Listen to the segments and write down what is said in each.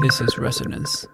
This is Resonance.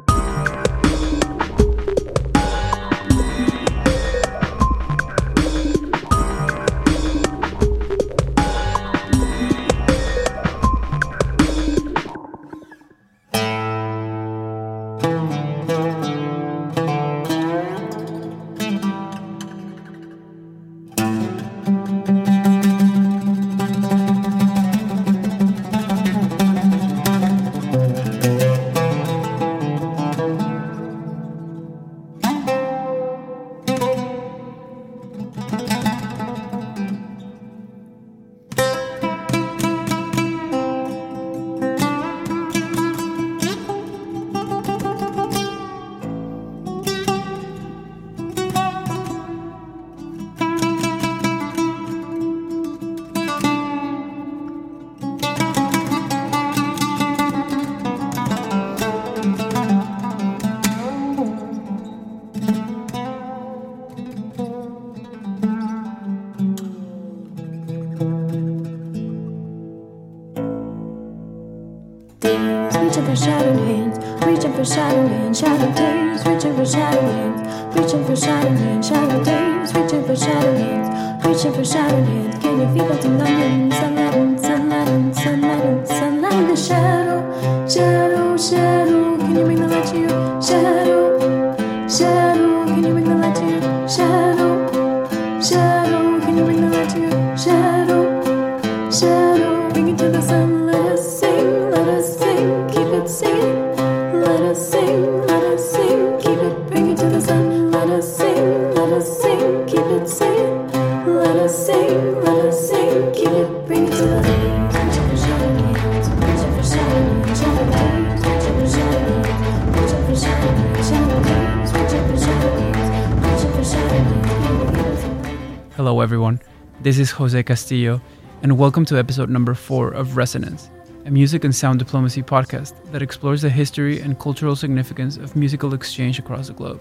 Is Jose Castillo, and welcome to episode number four of Resonance, a music and sound diplomacy podcast that explores the history and cultural significance of musical exchange across the globe.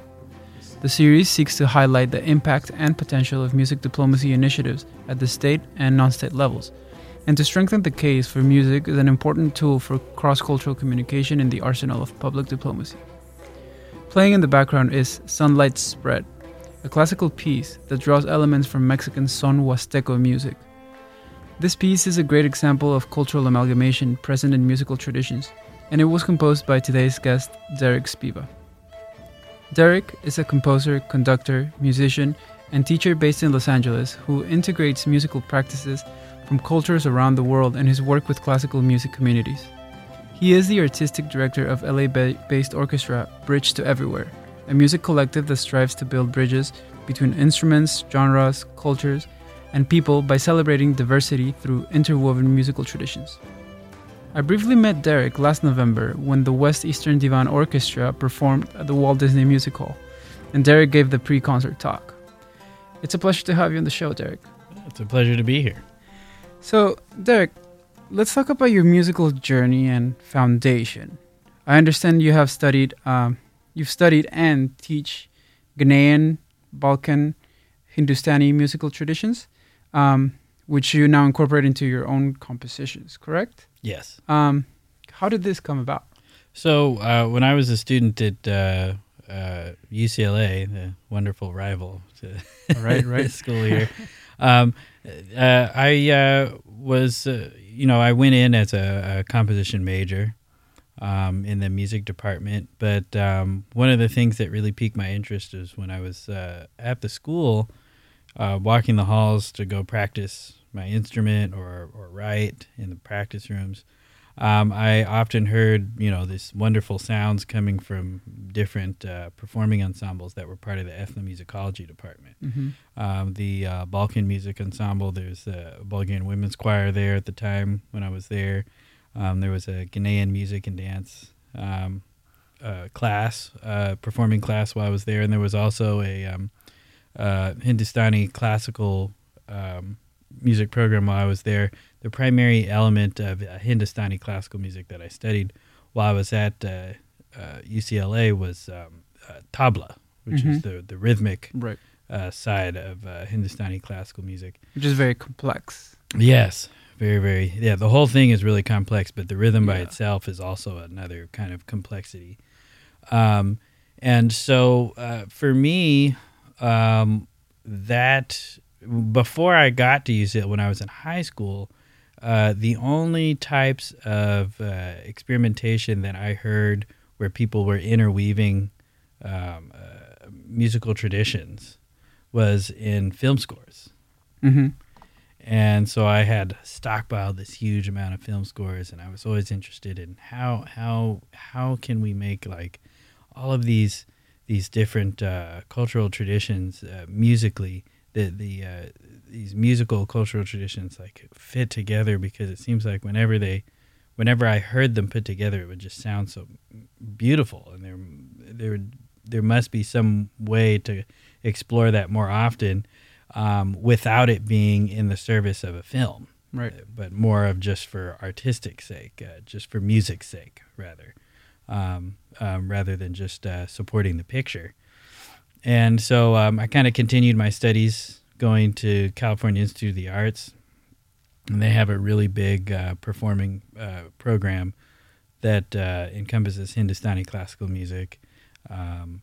The series seeks to highlight the impact and potential of music diplomacy initiatives at the state and non state levels, and to strengthen the case for music as an important tool for cross cultural communication in the arsenal of public diplomacy. Playing in the background is Sunlight Spread, a classical piece that draws elements from Mexican son Huasteco music. This piece is a great example of cultural amalgamation present in musical traditions, and it was composed by today's guest, Derrick Spiva. Derrick is a composer, conductor, musician, and teacher based in Los Angeles who integrates musical practices from cultures around the world in his work with classical music communities. He is the artistic director of LA based orchestra Bridge to Everywhere, a music collective that strives to build bridges between instruments, genres, cultures, and people by celebrating diversity through interwoven musical traditions. I briefly met Derrick last November when the West Eastern Divan Orchestra performed at the Walt Disney Music Hall, and Derrick gave the pre concert talk. It's a pleasure to have you on the show, Derrick. It's a pleasure to be here. So, Derrick, let's talk about your musical journey and foundation. I understand you have studied, um, you've studied and teach Ghanaian, Balkan, Hindustani musical traditions, um, which you now incorporate into your own compositions. Correct? Yes. Um, how did this come about? So uh, when I was a student at uh, uh, UCLA, the wonderful rival to Right, right. school here, um, uh, I uh, was, uh, you know, I went in as a, a composition major um, in the music department. But um, one of the things that really piqued my interest is when I was uh, at the school, uh, walking the halls to go practice my instrument or, or write in the practice rooms. Um, I often heard, you know, these wonderful sounds coming from different uh, performing ensembles that were part of the ethnomusicology department. Mm-hmm. Um, the uh, Balkan Music Ensemble, there's a Bulgarian women's choir there at the time when I was there. Um, there was a Ghanaian music and dance um, uh, class, uh, performing class while I was there, and there was also a um, uh, Hindustani classical um, music program while I was there. The primary element of uh, Hindustani classical music that I studied while I was at uh, uh, UCLA was um, uh, tabla, which is Mhm. the the rhythmic Right. uh, side of uh, Hindustani classical music. Which is very complex. Yes, very very yeah. The whole thing is really complex, but the rhythm by Yeah. itself is also another kind of complexity. Um, and so uh, for me, um, that before I got to use it when I was in high school, uh, the only types of uh, experimentation that I heard where people were interweaving um, uh, musical traditions was in film scores. Mm-hmm. And so I had stockpiled this huge amount of film scores, and I was always interested in how how how can we make like all of these these different uh, cultural traditions uh, musically the the uh, these musical cultural traditions like fit together? Because it seems like whenever they whenever I heard them put together it would just sound so beautiful and there there there must be some way to explore that more often um, without it being in the service of a film Right. but more of just for artistic sake, uh, just for music's sake, rather, um, um, rather than just uh, supporting the picture. And so um, I kind of continued my studies going to California Institute of the Arts, and they have a really big uh, performing uh, program that uh, encompasses Hindustani classical music. Um,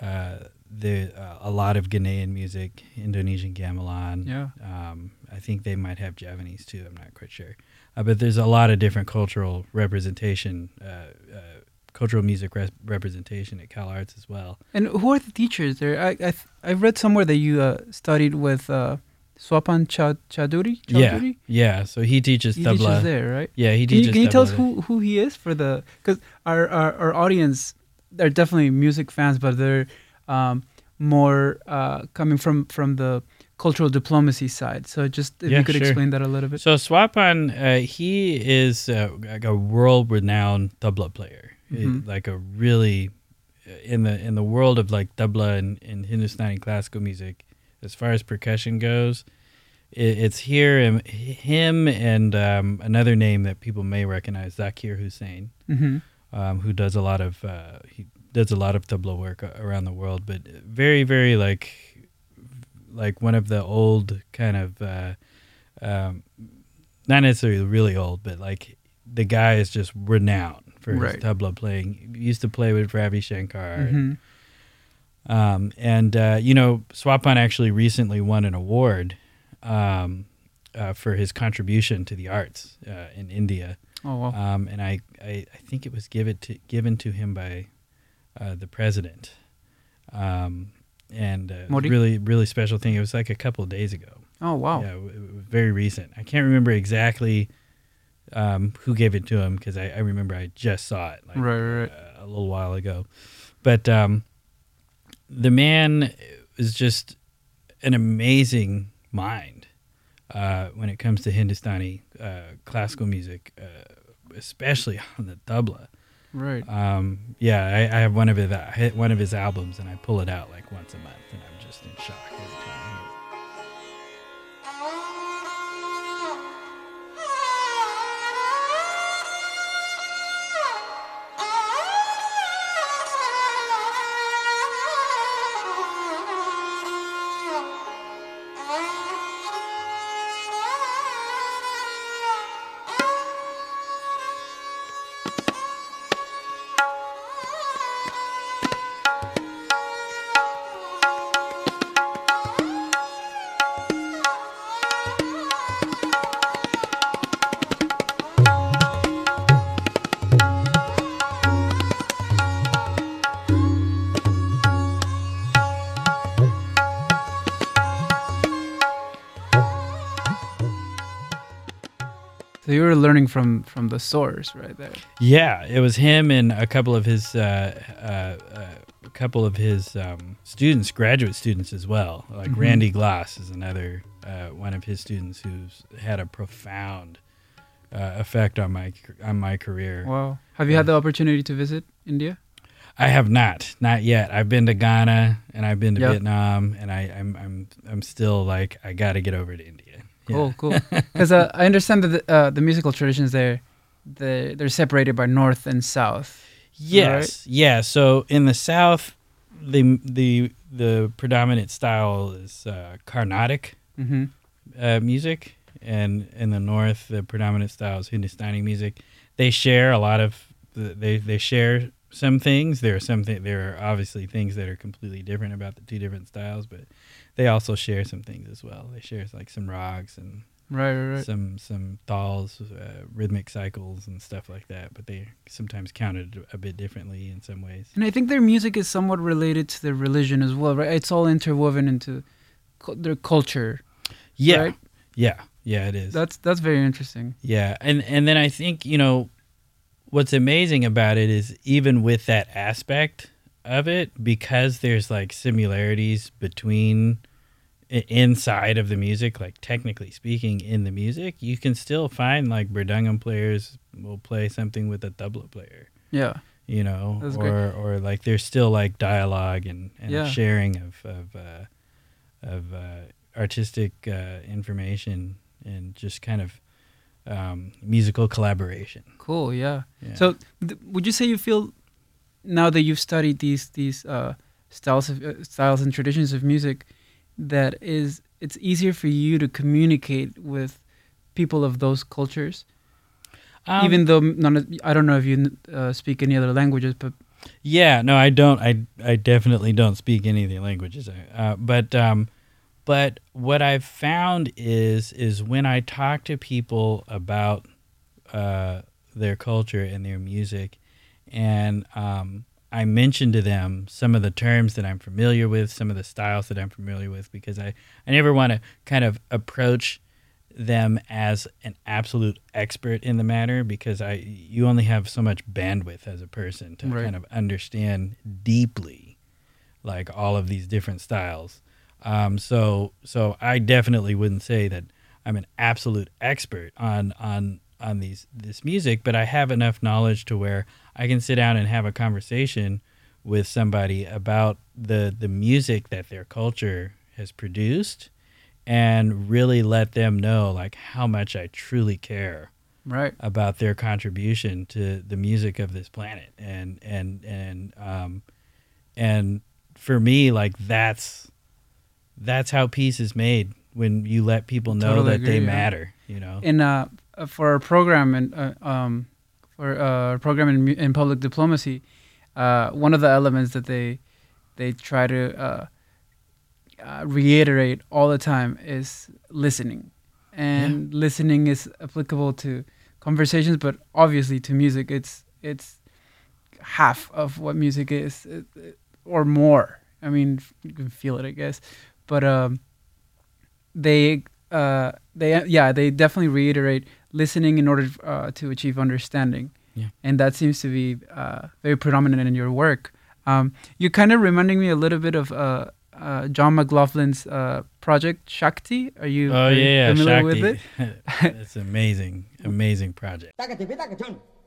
uh, the uh, a lot of Ghanaian music, Indonesian gamelan, Yeah. um, I think they might have Javanese too. I'm not quite sure, uh, but there's a lot of different cultural representation, uh, uh, cultural music res- representation at Cal Arts as well. And who are the teachers there? I I, th- I read somewhere that you uh, studied with uh, Swapan Cha- Chaudhuri. Yeah, yeah. So he teaches he tabla. teaches there, right? Yeah, he Can you, teaches. can you tell us who, who he is for the because our, our our audience they're definitely music fans, but they're um, more uh, coming from from the cultural diplomacy side. So just if Yeah, you could sure. explain that a little bit. So Swapan, uh, he is uh, like a world-renowned tabla player, Uh, Mhm. like a really in the in the world of like tabla and, and Hindustani classical music. As far as percussion goes, it, it's here and him and um, another name that people may recognize, Zakir Hussain, hmm um, who does a lot of uh, he does a lot of tabla work around the world, but very very like like one of the old kind of uh, um, not necessarily really old, but like the guy is just renowned for Right. his tabla playing. He used to play with Ravi Shankar, hmm um, and uh, you know Swapan actually recently won an award um, uh, for his contribution to the arts uh, in India. Oh wow. Um, and I, I, I think it was given to given to him by uh, the president. Um, and uh, really, really special thing. It was like a couple of days ago. oh wow. Yeah, it, it was very recent. I can't remember exactly um, who gave it to him because I, I remember I just saw it like Right, right, right. uh, a little while ago. But um, the man is just an amazing mind uh, when it comes to Hindustani uh, classical music, uh, especially on the tabla. Right. Um, yeah, I, I have one of his one of his albums, and I pull it out like once a month, and I'm just in shock every time. So you were learning from from the source right there. Yeah, it was him and a couple of his uh, uh, uh, a couple of his um, students, graduate students as well. Like Mhm. Randy Gloss is another uh, one of his students who's had a profound uh, effect on my on my career. Wow. Have you had the opportunity to visit India? I have not, not yet. I've been to Ghana and I've been to Yep. Vietnam, and I, I'm I'm I'm still like I got to get over to India. Yeah. Cool, cool. Because uh, I understand that the, uh, the musical traditions there, they they're separated by north and south. Yes, yeah. So in the South, the the the predominant style is uh, Carnatic Mm-hmm. uh, music, and in the north, the predominant style is Hindustani music. They share a lot of they they share some things. There are some th- there are obviously things that are completely different about the two different styles, but they also share some things as well. They share like some rocks and Right, right, right. some some thals, uh, rhythmic cycles and stuff like that. But they sometimes counted a bit differently in some ways. And I think their music is somewhat related to their religion as well, right? It's all interwoven into cu- their culture. Yeah, Right? yeah, yeah. It is. That's that's very interesting. Yeah, and and then I think you know what's amazing about it is even with that aspect of it, because there's like similarities between inside of the music, like technically speaking, in the music, you can still find like mridangam players will play something with a tabla player, Yeah. you know, or great. or like there's still like dialogue and, and Yeah. sharing of of uh, of uh, artistic uh, information and just kind of um, musical collaboration. Cool. Yeah. Yeah. So, th- would you say you feel now that you've studied these these uh, styles of uh, styles and traditions of music that is it's easier for you to communicate with people of those cultures, Um, even though none I don't know if you uh, speak any other languages, but Yeah, no, I don't. I I definitely don't speak any of the languages. Uh, but um, but what I've found is is when I talk to people about uh, their culture and their music, and um, I mention to them some of the terms that I'm familiar with, some of the styles that I'm familiar with, because I I never want to kind of approach them as an absolute expert in the matter because I you only have so much bandwidth as a person to Right. kind of understand deeply like all of these different styles. Um, so so I definitely wouldn't say that I'm an absolute expert on on on these this music, but I have enough knowledge to where I can sit down and have a conversation with somebody about the the music that their culture has produced and really let them know like how much I truly care right, about their contribution to the music of this planet. And and and um and for me like that's that's how peace is made when you let people know Totally that they yeah. matter you know? Uh uh, for our program and uh, um for uh, program in, in public diplomacy, uh, one of the elements that they they try to uh, uh, reiterate all the time is listening, and listening is applicable to conversations, but obviously to music, it's it's half of what music is, it- or more. I mean, you can feel it, I guess, but um, they uh, they yeah they definitely reiterate listening in order uh, to achieve understanding. Yeah. and that seems to be uh, very predominant in your work. Um, you're kind of reminding me a little bit of uh, uh, john mclaughlin's uh, project shakti. Are you, oh are you yeah familiar with it? Shakti. it's amazing amazing project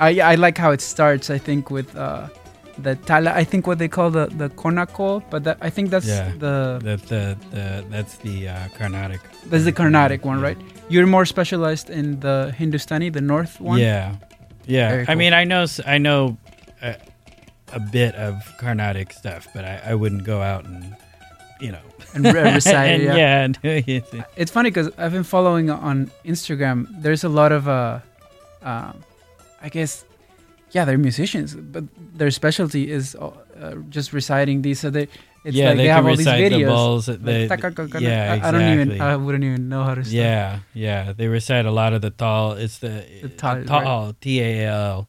I, I like how it starts i think with uh, the tala i think what they call the the konnakol but that, i think that's Yeah. the that the, the that's the uh, carnatic that's the carnatic one Yeah. right you're more specialized in the hindustani the north one Yeah, yeah. Very I mean, I know, I know a, a bit of Carnatic stuff, but I, I wouldn't go out and, you know, and re- recite and, it, yeah. yeah, and. It's funny because I've been following on Instagram. There's a lot of, uh, um, I guess, yeah, they're musicians, but their specialty is uh, uh, just reciting these. So they, it's yeah, like they, they, have all these videos. the balls. They, taka-kaka- yeah, exactly. I don't even, I wouldn't even know how to. Start. yeah, yeah. They recite a lot of the tal. It's the, The tal, tal, T A L,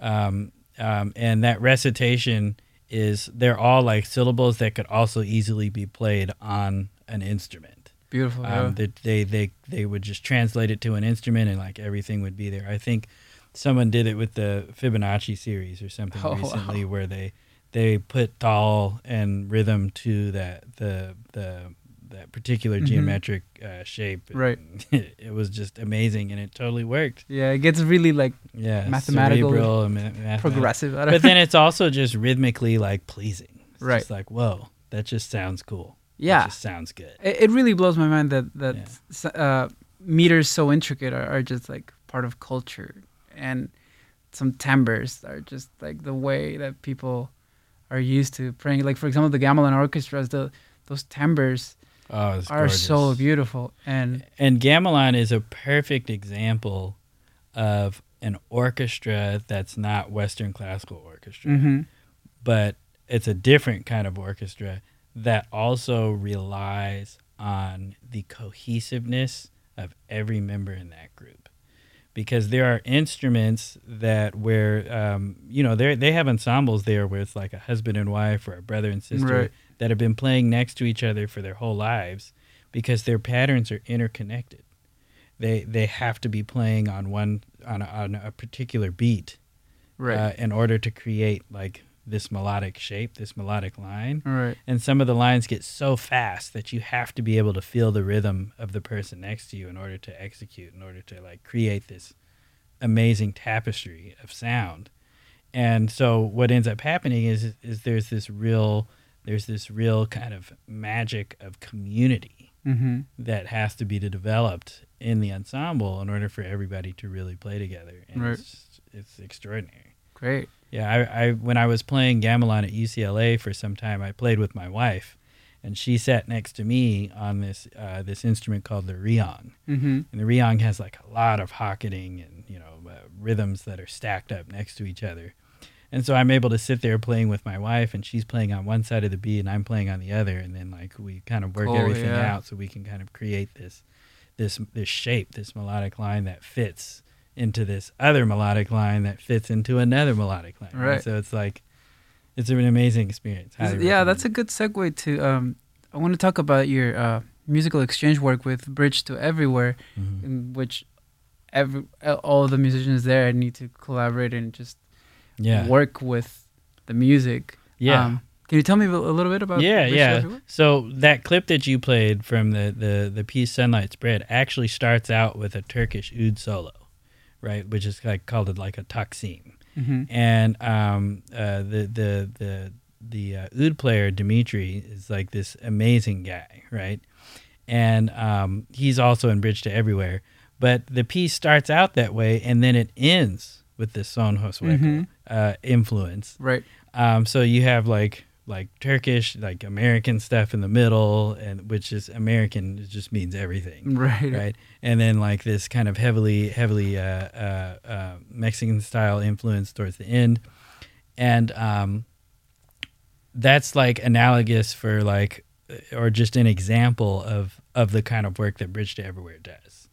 um, um, and that recitation is they're all like syllables that could also easily be played on an instrument. beautiful. um, that they, they they would just translate it to an instrument and like everything would be there. I think someone did it with the Fibonacci series or something Oh, wow. recently, where they they put doll and rhythm to that the the that particular Mhm. geometric uh, shape. Right. It, it was just amazing, and it totally worked. Yeah, it gets really like Yeah, Mathematical, cerebral mathematical. progressive. But then it's also just rhythmically like pleasing. It's Right. Just like whoa, that just sounds cool. That yeah, just sounds good. it, it really blows my mind that that Yeah. uh, meters so intricate are, are just like part of culture, and some timbres are just like the way that people are used to playing. Like for example, the gamelan orchestras, the those timbres Oh, are so beautiful, and And gamelan is a perfect example of an orchestra that's not Western classical orchestra, mhm, but it's a different kind of orchestra that also relies on the cohesiveness of every member in that group. Because there are instruments that where um, you know they they have ensembles there where it's like a husband and wife or a brother and sister Right. that have been playing next to each other for their whole lives because their patterns are interconnected. They they have to be playing on one on a, on a particular beat right, uh, in order to create like this melodic shape, this melodic line. right, And some of the lines get so fast that you have to be able to feel the rhythm of the person next to you in order to execute, in order to like create this amazing tapestry of sound. And so what ends up happening is is there's this real there's this real kind of magic of community hmm that has to be developed in the ensemble in order for everybody to really play together. And Right. it's, it's extraordinary. Great, Yeah, I, I when I was playing gamelan at UCLA for some time, I played with my wife, and she sat next to me on this uh, this instrument called the reyong. hmm And the reyong has like a lot of hocketing and you know uh, rhythms that are stacked up next to each other. And so I'm able to sit there playing with my wife, and she's playing on one side of the beat, and I'm playing on the other, and then like we kind of work Cool, everything yeah. out so we can kind of create this this this shape, this melodic line that fits into this other melodic line that fits into another melodic line. Right. So it's like it's an amazing experience. Yeah, recommend that's a good segue to. Um, I want to talk about your uh, musical exchange work with Bridge to Everywhere, Mhm. in which every all the musicians there need to collaborate and just yeah. work with the music. Yeah. Um, can you tell me a little bit about? yeah, Bridge to yeah. Everywhere? So that clip that you played from the the the piece "Sunlight Spread" actually starts out with a Turkish oud solo, right? Which is like called it like a taksim, Mhm. and um, uh, the the the the uh, oud player Dimitri is like this amazing guy, right? And um, he's also in Bridge to Everywhere, but the piece starts out that way, and then it ends with this Son Huasteco Mhm. uh, influence. Right. Um, so you have like like Turkish, like American stuff in the middle, and which is American it just means everything, Right. right? And then like this kind of heavily heavily uh, uh, uh, Mexican style influence towards the end, and um, that's like analogous for like or just an example of of the kind of work that Bridge to Everywhere does.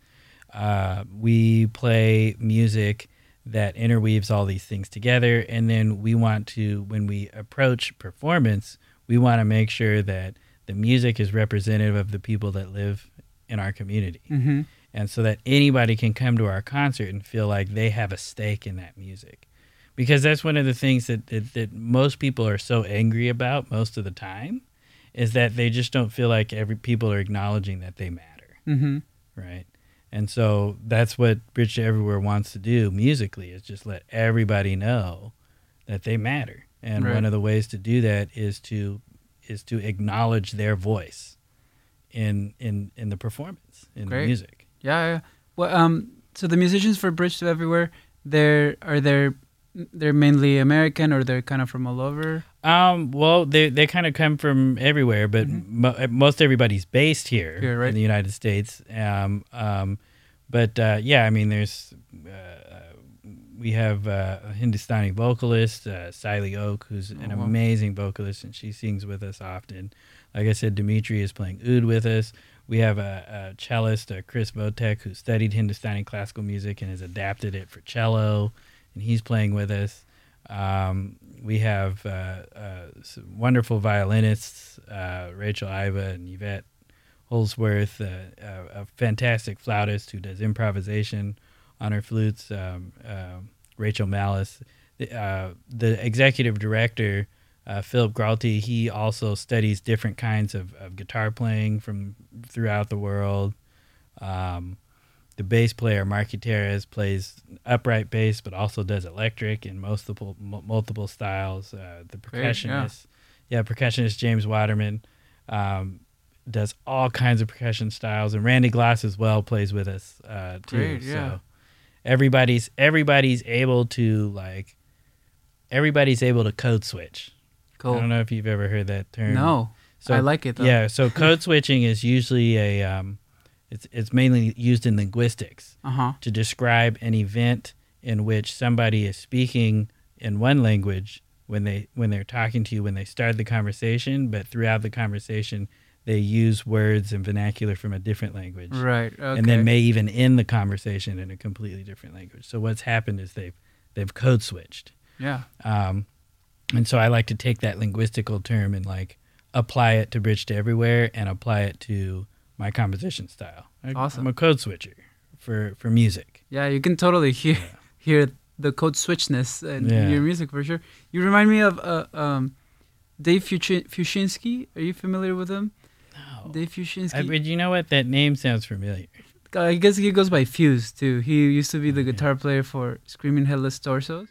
Uh, we play music that interweaves all these things together, and then we want to, when we approach performance, we want to make sure that the music is representative of the people that live in our community, hmm and so that anybody can come to our concert and feel like they have a stake in that music. Because that's one of the things that, that, that most people are so angry about most of the time, is that they just don't feel like every people are acknowledging that they matter. Hmm right? And so that's what Bridge to Everywhere wants to do musically is just let everybody know that they matter. And Right. one of the ways to do that is to is to acknowledge their voice in in in the performance in Great. the music. Yeah, yeah. Well, um, so the musicians for Bridge to Everywhere, there are they they're mainly American or they're kind of from all over. Um, well, they they kind of come from everywhere, but mo- uh, most everybody's based here, Mm-hmm. Here, right. in the United States. Um, um, but uh, yeah, I mean, there's uh, we have uh, a Hindustani vocalist, uh, Siley Oak, who's an Oh, wow. amazing vocalist, and she sings with us often. Like I said, Dimitri is playing oud with us. We have a, a cellist, uh, Chris Votek, who studied Hindustani classical music and has adapted it for cello, and he's playing with us. Um, we have uh, uh, wonderful violinists, uh, Rachel Iva and Yvette Holzwarth, uh, a, a fantastic flautist who does improvisation on her flutes. Um, um Rachel Malice. The, uh, the executive director, uh, Philip Gralty, he also studies different kinds of, of guitar playing from throughout the world. Um, the bass player, Mark Gutierrez, plays upright bass, but also does electric in multiple m- multiple styles. Uh, the Great, yeah. percussionist, yeah. percussionist James Waterman um, does all kinds of percussion styles, and Randy Gloss as well plays with us uh, too. Great, yeah. So everybody's everybody's able to like everybody's able to code switch. Cool. I don't know if you've ever heard that term. No, So I like it though. yeah, so code switching is usually a um, it's it's mainly used in linguistics Uh huh. to describe an event in which somebody is speaking in one language when they when they're talking to you when they start the conversation, but throughout the conversation they use words and vernacular from a different language, Right. Okay. and then may even end the conversation in a completely different language. So what's happened is they've they've code switched. yeah. Um, and so I like to take that linguistical term and like apply it to Bridge to Everywhere and apply it to my composition style. I, Awesome. I'm a code switcher for, for music. Yeah, you can totally hear hear the code switchness in, Yeah. your music for sure. You remind me of uh, um, Dave Fiuczynski. Are you familiar with him? No. Dave Fiuczynski. I, but you know what? That name sounds familiar. I guess he goes by Fuze too. He used to be the guitar player for Screaming Headless Torsos.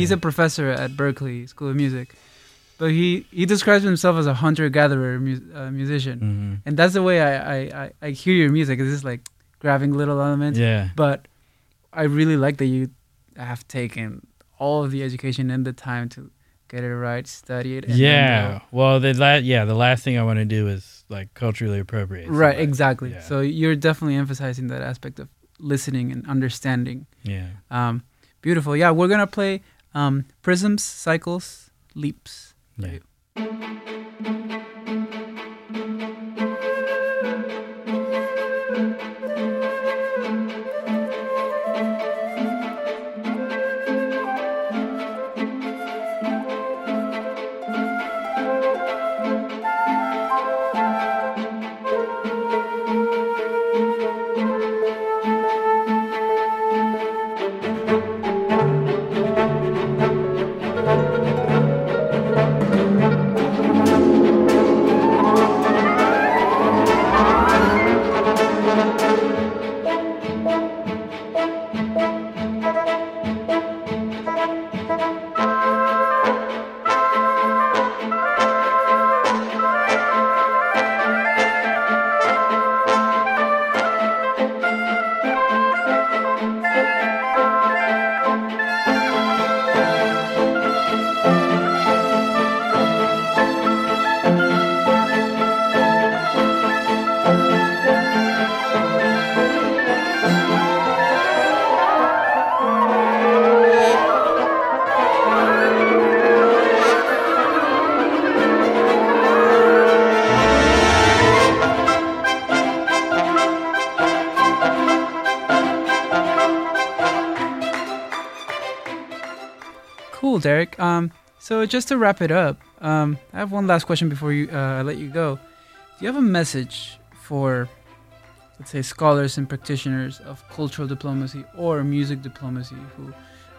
He's a professor at Berklee School of Music. But he, he describes himself as a hunter gatherer mu- uh, musician, hmm and that's the way I, I, I, I hear your music. It's just like grabbing little elements. Yeah. But I really like that you have taken all of the education and the time to get it right, study it. And Yeah. Well, the la- yeah, the last thing I want to do is like culturally appropriate. Right, somebody. exactly. Yeah. So you're definitely emphasizing that aspect of listening and understanding. Yeah. Um, beautiful. Yeah, we're gonna play um, prisms, cycles, leaps. Yeah. Um, so just to wrap it up, um, I have one last question before you uh, I let you go. Do you have a message for, let's say, scholars and practitioners of cultural diplomacy or music diplomacy who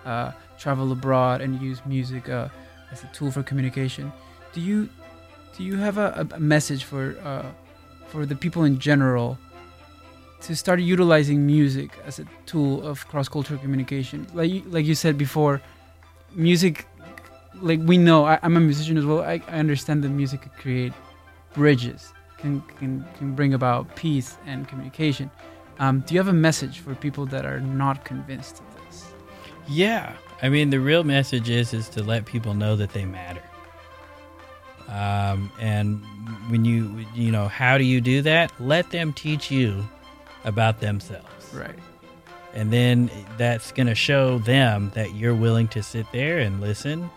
uh, travel abroad and use music uh, as a tool for communication? Do you do you have a, a message for uh, for the people in general to start utilizing music as a tool of cross cultural communication? Like like you said before, music like we know I, i'm a musician as well I, I understand that music could create bridges can, can can bring about peace and communication um, do you have a message for people that are not convinced of this Yeah. I mean, the real message is is to let people know that they matter. Um, and when you you know how do you do that? Let them teach you about themselves. right and then that's going to show them that you're willing to sit there and listen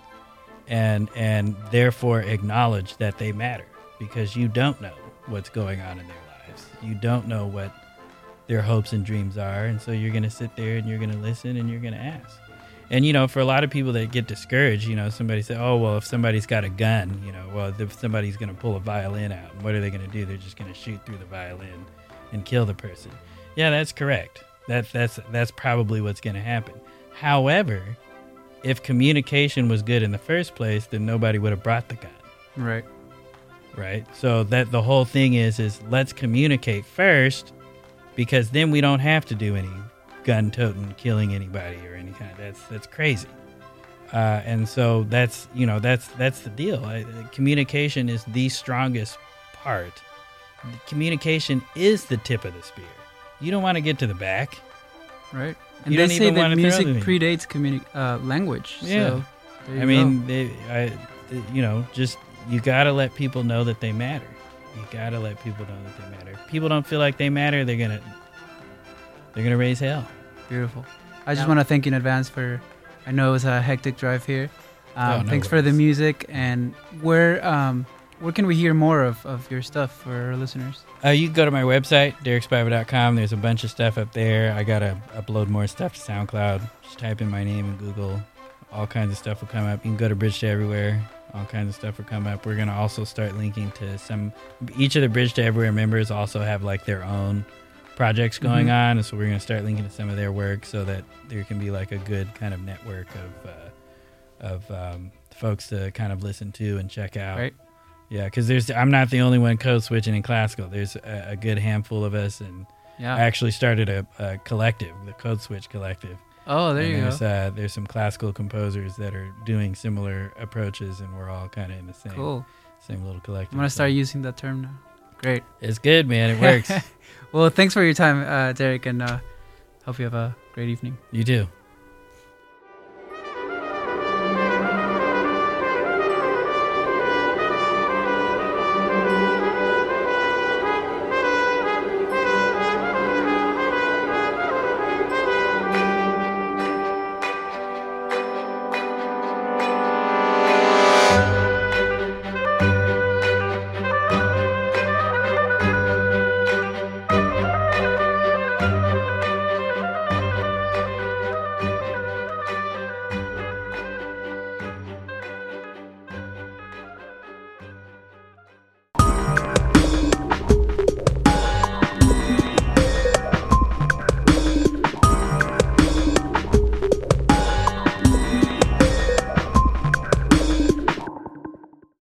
and and therefore acknowledge that they matter. Because you don't know what's going on in their lives. You don't know what their hopes and dreams are. And so you're going to sit there and you're going to listen and you're going to ask. And you know for a lot of people that get discouraged you know somebody say oh well if somebody's got a gun you know well if somebody's going to pull a violin out what are they going to do? They're just going to shoot through the violin and kill the person. Yeah that's correct. That that's that's probably what's going to happen. However if communication was good in the first place then nobody would have brought the gun. Right. right? So that the whole thing is is let's communicate first because then we don't have to do any gun toting killing anybody or any kind of that's that's crazy. Uh, and so that's you know that's that's the deal. I, communication is the strongest part. Communication is the tip of the spear. You don't want to get to the back. Right. And You they don't say even that wanna music predates communi- uh, language. Yeah. So I mean, they, I, you know, just you gotta let people know that they matter. You gotta let people know that they matter. People don't feel like they matter. They're gonna, they're gonna raise hell. beautiful. I just Yeah. want to thank you in advance for. I know it was a hectic drive here. Um, Oh, no thanks for the music and where um where can we hear more of, of your stuff for our listeners? Uh, you can go to my website, derrickspiva.com. There's a bunch of stuff up there. I gotta upload more stuff to SoundCloud. Just type in my name in Google. All kinds of stuff will come up. You can go to Bridge to Everywhere. All kinds of stuff will come up. We're gonna also start linking to some. Each of the Bridge to Everywhere members also have like their own projects going Mhm. on, and so we're gonna start linking to some of their work so that there can be like a good kind of network of uh, of um, folks to kind of listen to and check out. Right. Yeah, because there's I'm not the only one code switching in classical. There's a, a good handful of us, and Yeah. I actually started a, a collective, the Code Switch Collective. oh, there and you there's, go. Uh, there's some classical composers that are doing similar approaches, and we're all kind of in the same Cool. same little collective. I'm gonna So start using that term now. Great. It's good, man. It works. Well, thanks for your time, uh, Derrick, and uh, hope you have a great evening. you too.